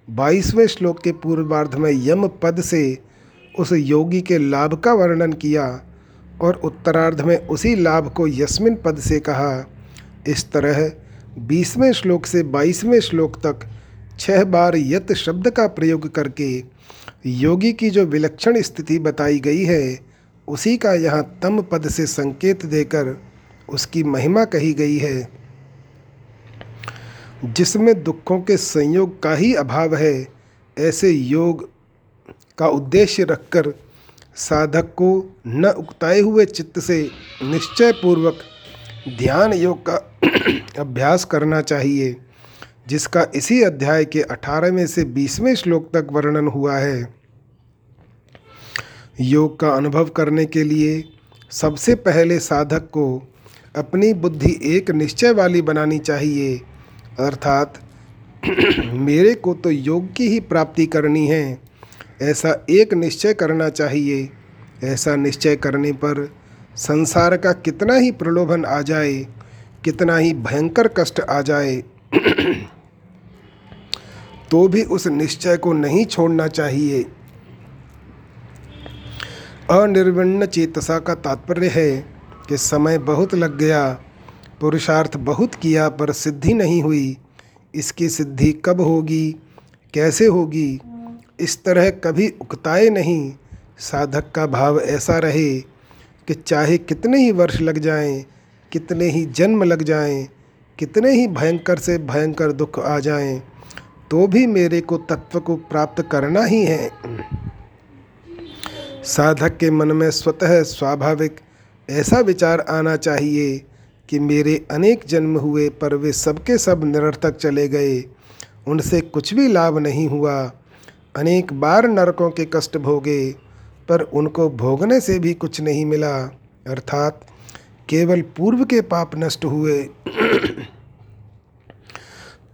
बाईसवें श्लोक के पूर्वार्ध में यम पद से उस योगी के लाभ का वर्णन किया और उत्तरार्ध में उसी लाभ को यस्मिन पद से कहा। इस तरह बीसवें श्लोक से बाईसवें श्लोक तक छह बार यत शब्द का प्रयोग करके योगी की जो विलक्षण स्थिति बताई गई है, उसी का यहाँ तम पद से संकेत देकर उसकी महिमा कही गई है। जिसमें दुखों के संयोग का ही अभाव है, ऐसे योग का उद्देश्य रखकर साधक को न उकताए हुए चित्त से निश्चय पूर्वक ध्यान योग का अभ्यास करना चाहिए, जिसका इसी अध्याय के अठारहवें से बीसवें श्लोक तक वर्णन हुआ है। योग का अनुभव करने के लिए सबसे पहले साधक को अपनी बुद्धि एक निश्चय वाली बनानी चाहिए, अर्थात मेरे को तो योग की ही प्राप्ति करनी है, ऐसा एक निश्चय करना चाहिए। ऐसा निश्चय करने पर संसार का कितना ही प्रलोभन आ जाए, कितना ही भयंकर कष्ट आ जाए तो भी उस निश्चय को नहीं छोड़ना चाहिए। अनिर्विण्ण चेतसा का तात्पर्य है कि समय बहुत लग गया, पुरुषार्थ बहुत किया, पर सिद्धि नहीं हुई। इसकी सिद्धि कब होगी, कैसे होगी, इस तरह कभी उकताए नहीं। साधक का भाव ऐसा रहे कि चाहे कितने ही वर्ष लग जाएँ, कितने ही जन्म लग जाएँ, कितने ही भयंकर से भयंकर दुख आ जाएँ, तो भी मेरे को तत्व को प्राप्त करना ही है। साधक के मन में स्वतः स्वाभाविक ऐसा विचार आना चाहिए कि मेरे अनेक जन्म हुए पर वे सबके सब निरर्थक चले गए। उनसे कुछ भी लाभ नहीं हुआ। अनेक बार नरकों के कष्ट भोगे। पर उनको भोगने से भी कुछ नहीं मिला। अर्थात केवल पूर्व के पाप नष्ट हुए।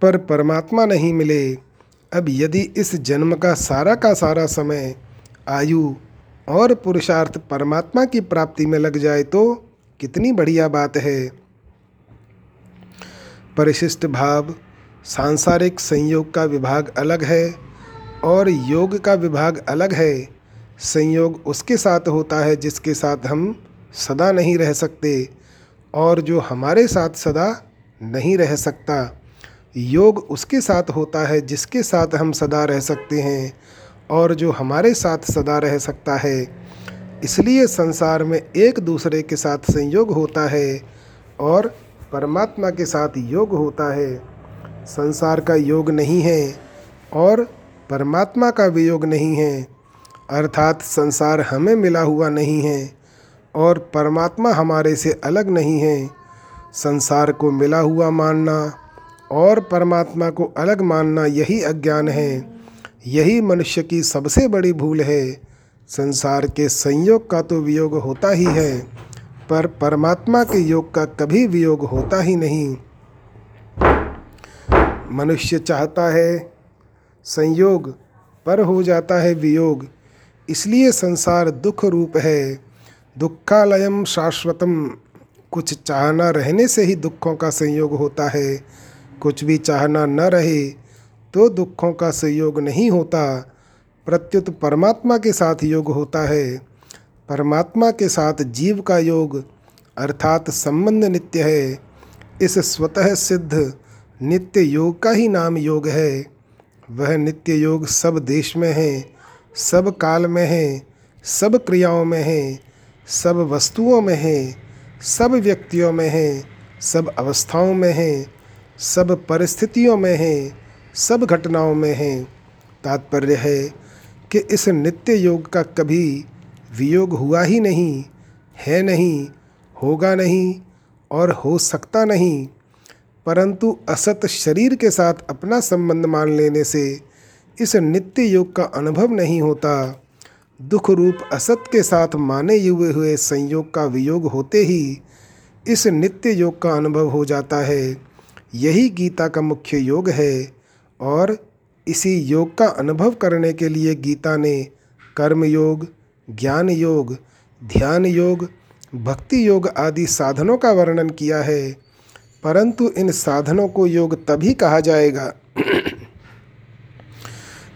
पर परमात्मा नहीं मिले। अब यदि इस जन्म का सारा का सारा समय, आयु और पुरुषार्थ परमात्मा की प्राप्ति में लग जाए तो कितनी बढ़िया बात है। परिशिष्ट भाव, सांसारिक संयोग का विभाग अलग है और योग का विभाग अलग है। संयोग उसके साथ होता है जिसके साथ हम सदा नहीं रह सकते और जो हमारे साथ सदा नहीं रह सकता। योग उसके साथ होता है जिसके साथ हम सदा रह सकते हैं और जो हमारे साथ सदा रह सकता है। इसलिए संसार में एक दूसरे के साथ संयोग होता है और परमात्मा के साथ योग होता है। संसार का योग नहीं है और परमात्मा का वियोग नहीं है। अर्थात संसार हमें मिला हुआ नहीं है और परमात्मा हमारे से अलग नहीं है। संसार को मिला हुआ मानना और परमात्मा को अलग मानना यही अज्ञान है। यही मनुष्य की सबसे बड़ी भूल है। संसार के संयोग का तो वियोग होता ही है, पर परमात्मा के योग का कभी वियोग होता ही नहीं। मनुष्य चाहता है संयोग, पर हो जाता है वियोग। इसलिए संसार दुख रूप है। दुखालयम शाश्वतम। कुछ चाहना रहने से ही दुखों का संयोग होता है। कुछ भी चाहना न रहे तो दुखों का संयोग नहीं होता। प्रत्युत परमात्मा के साथ योग होता है। परमात्मा के साथ जीव का योग अर्थात संबंध नित्य है। इस स्वतः सिद्ध नित्य योग का ही नाम योग है। वह नित्य योग सब देश में है। सब काल में है, सब क्रियाओं में है, सब वस्तुओं में है, सब व्यक्तियों में है, सब अवस्थाओं में है, सब परिस्थितियों में है, सब घटनाओं में है। तात्पर्य है कि इस नित्य योग का कभी वियोग हुआ ही नहीं, है नहीं, होगा नहीं और हो सकता नहीं, परंतु असत शरीर के साथ अपना संबंध मान लेने से इस नित्य योग का अनुभव नहीं होता। दुख रूप असत के साथ माने हुए हुए संयोग का वियोग होते ही इस नित्य योग का अनुभव हो जाता है। यही गीता का मुख्य योग है और इसी योग का अनुभव करने के लिए गीता ने कर्म योग ज्ञान योग ध्यान योग भक्ति योग आदि साधनों का वर्णन किया है। परंतु इन साधनों को योग तभी कहा जाएगा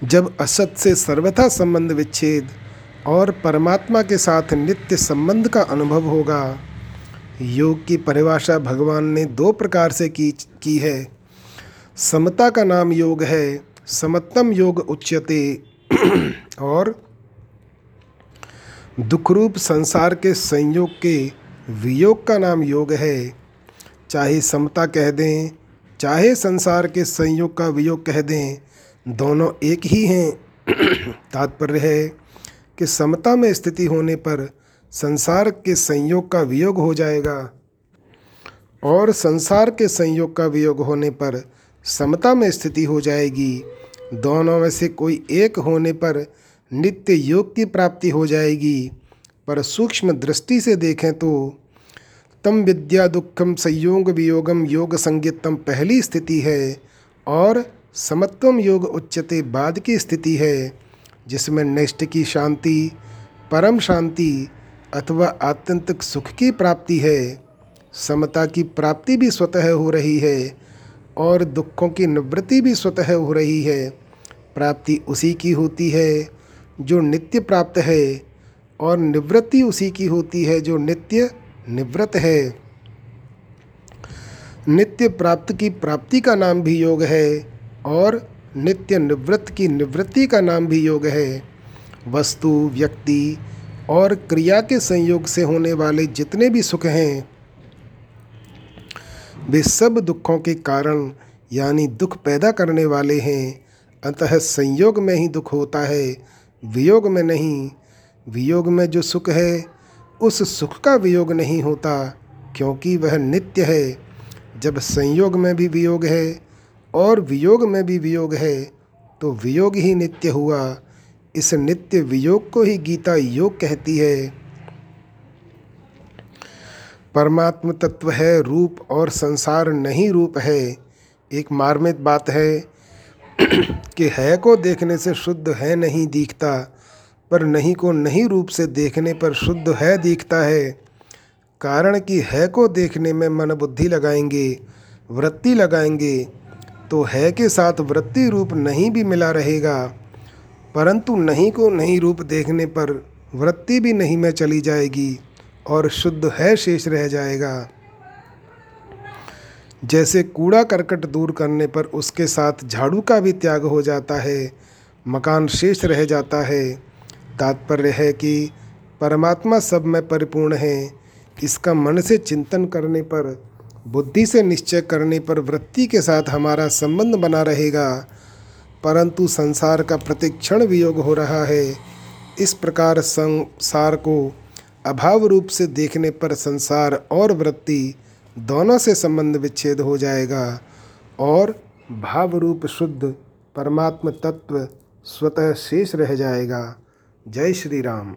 जब असत से सर्वथा संबंध विच्छेद और परमात्मा के साथ नित्य संबंध का अनुभव होगा। योग की परिभाषा भगवान ने दो प्रकार से की की है। समता का नाम योग है, समत्तम योग उच्यते और दुखरूप संसार के संयोग के वियोग का नाम योग है। चाहे समता कह दें, चाहे संसार के संयोग का वियोग कह दें दोनों एक ही हैं। तात्पर्य है कि समता में स्थिति होने पर संसार के संयोग का वियोग हो जाएगा। और संसार के संयोग का वियोग होने पर समता में स्थिति हो जाएगी। दोनों में से कोई एक होने पर नित्य योग की प्राप्ति हो जाएगी। पर सूक्ष्म दृष्टि से देखें तो तम विद्या दुखम संयोग वियोगम योग संगीतम पहली स्थिति है। और समत्वम योग उच्चते बाद की स्थिति है, जिसमें नष्ट की शांति, परम शांति अथवा आत्यंतिक सुख की प्राप्ति है। समता की प्राप्ति भी स्वतः हो रही है और दुखों की निवृत्ति भी स्वतः हो रही है। प्राप्ति उसी की होती है जो नित्य प्राप्त है और निवृत्ति उसी की होती है जो नित्य निवृत्त है। नित्य प्राप्त की प्राप्ति का नाम भी योग है। और नित्य निवृत्त की निवृत्ति का नाम भी योग है। वस्तु, व्यक्ति और क्रिया के संयोग से होने वाले जितने भी सुख हैं, वे सब दुखों के कारण, यानी दुख पैदा करने वाले हैं। अतः संयोग में ही दुख होता है, वियोग में नहीं। वियोग में जो सुख है, उस सुख का वियोग नहीं होता, क्योंकि वह नित्य है। जब संयोग में भी वियोग है और वियोग में भी वियोग है तो वियोग ही नित्य हुआ। इस नित्य वियोग को ही गीता योग कहती है। परमात्म तत्व है, रूप और संसार नहीं रूप है। एक मार्मिक बात है कि है को देखने से शुद्ध है नहीं दिखता, पर नहीं को नहीं रूप से देखने पर शुद्ध है दिखता है। कारण कि है को देखने में मन बुद्धि लगाएँगे, वृत्ति लगाएँगे तो है के साथ वृत्ति रूप नहीं भी मिला रहेगा, परंतु नहीं को नहीं रूप देखने पर वृत्ति भी नहीं में चली जाएगी और शुद्ध है शेष रह जाएगा। जैसे कूड़ा करकट दूर करने पर उसके साथ झाड़ू का भी त्याग हो जाता है, मकान शेष रह जाता है। तात्पर्य है कि परमात्मा सब में परिपूर्ण है, इसका मन से चिंतन करने पर बुद्धि से निश्चय करने पर वृत्ति के साथ हमारा संबंध बना रहेगा, परंतु संसार का प्रतिक्षण वियोग हो रहा है। इस प्रकार संसार को अभाव रूप से देखने पर संसार और वृत्ति दोनों से संबंध विच्छेद हो जाएगा और भाव रूप शुद्ध परमात्म तत्व स्वतः शेष रह जाएगा। जय श्री राम।